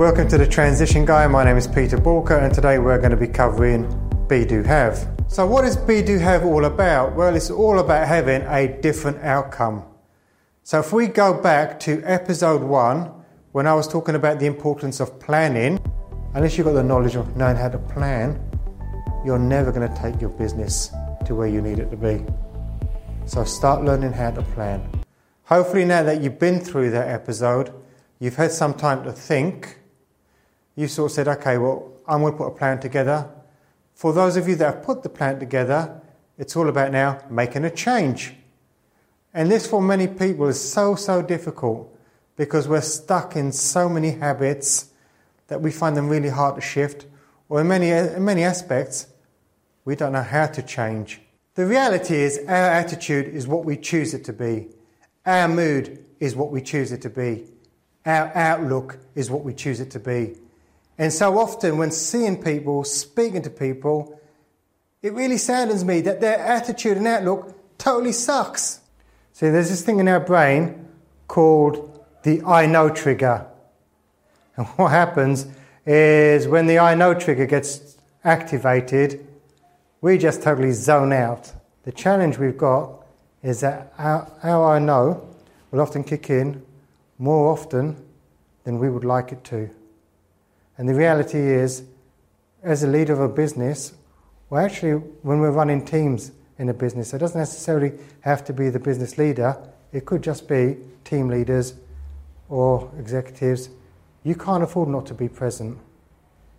Welcome to the Transition Guy. My name is Peter Balker, and today we're going to be covering Be Do Have. So, what is Be Do Have all about? Well, it's all about having a different outcome. So, if we go back to episode one, when I was talking about the importance of planning, unless you've got the knowledge of knowing how to plan, you're never going to take your business to where you need it to be. So, start learning how to plan. Hopefully, now that you've been through that episode, you've had some time to think. You sort of said, okay, well, I'm going to put a plan together. For those of you that have put the plan together, it's all about now making a change. And this, for many people, is so, so difficult because we're stuck in so many habits that we find them really hard to shift, or in many, in many aspects, we don't know how to change. The reality is, our attitude is what we choose it to be. Our mood is what we choose it to be. Our outlook is what we choose it to be. And so often, when seeing people, speaking to people, it really saddens me that their attitude and outlook totally sucks. See, there's this thing in our brain called the I know trigger. And what happens is when the I know trigger gets activated, we just totally zone out. The challenge we've got is that our, our I know will often kick in more often than we would like it to. And the reality is, as a leader of a business, well, actually, when we're running teams in a business, it doesn't necessarily have to be the business leader, it could just be team leaders or executives. You can't afford not to be present.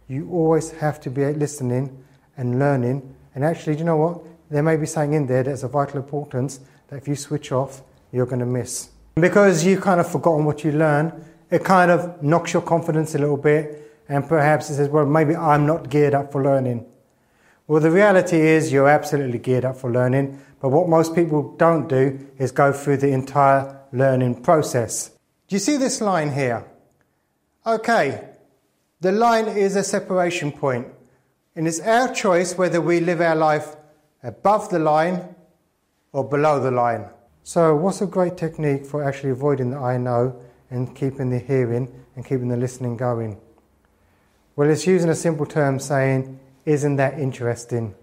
You always have to be listening and learning. And actually, do you know what? There may be something in there that's of vital importance that if you switch off, you're going to miss. Because you kind of forgotten what you learned, it kind of knocks your confidence a little bit, and perhaps it says, well, maybe I'm not geared up for learning. Well, the reality is you're absolutely geared up for learning, but what most people don't do is go through the entire learning process. Do you see this line here? Okay, the line is a separation point, and it's our choice whether we live our life above the line or below the line. So, what's a great technique for actually avoiding the I know and keeping the hearing and keeping the listening going? Well, it's using a simple term saying, Isn't that interesting?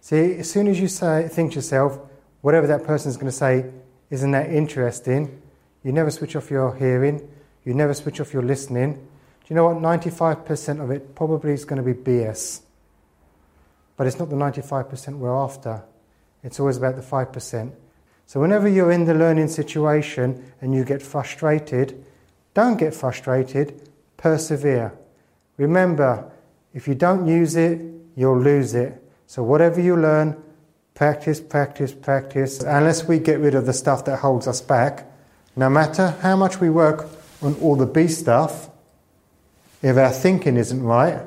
See, as soon as you say, think to yourself, whatever that person is going to say, Isn't that interesting? You never switch off your hearing, you never switch off your listening. Do you know what? 95% of it probably is going to be BS. But it's not the 95% we're after. It's always about the 5%. So, whenever you're in the learning situation and you get frustrated, don't get frustrated, persevere. Remember, if you don't use it, you'll lose it. So, whatever you learn, practice, practice, practice. Unless we get rid of the stuff that holds us back, no matter how much we work on all the B stuff, if our thinking isn't right,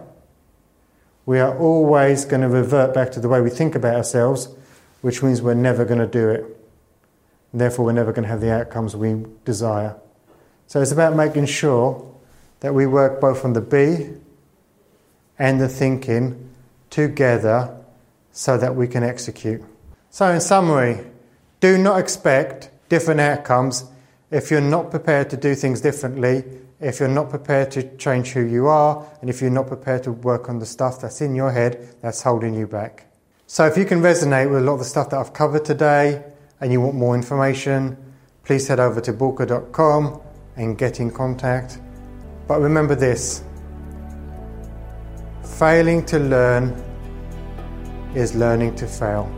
we are always going to revert back to the way we think about ourselves which means we're never going to do it. And therefore, we're never going to have the outcomes we desire. So it's about making sure that we work both on the be and the thinking together so that we can execute. So, in summary, do not expect different outcomes if you're not prepared to do things differently, if you're not prepared to change who you are, and if you're not prepared to work on the stuff that's in your head that's holding you back. So if you can resonate with a lot of the stuff that I've covered today and you want more information, please head over to balker.com and get in contact. But remember this failing to learn is learning to fail.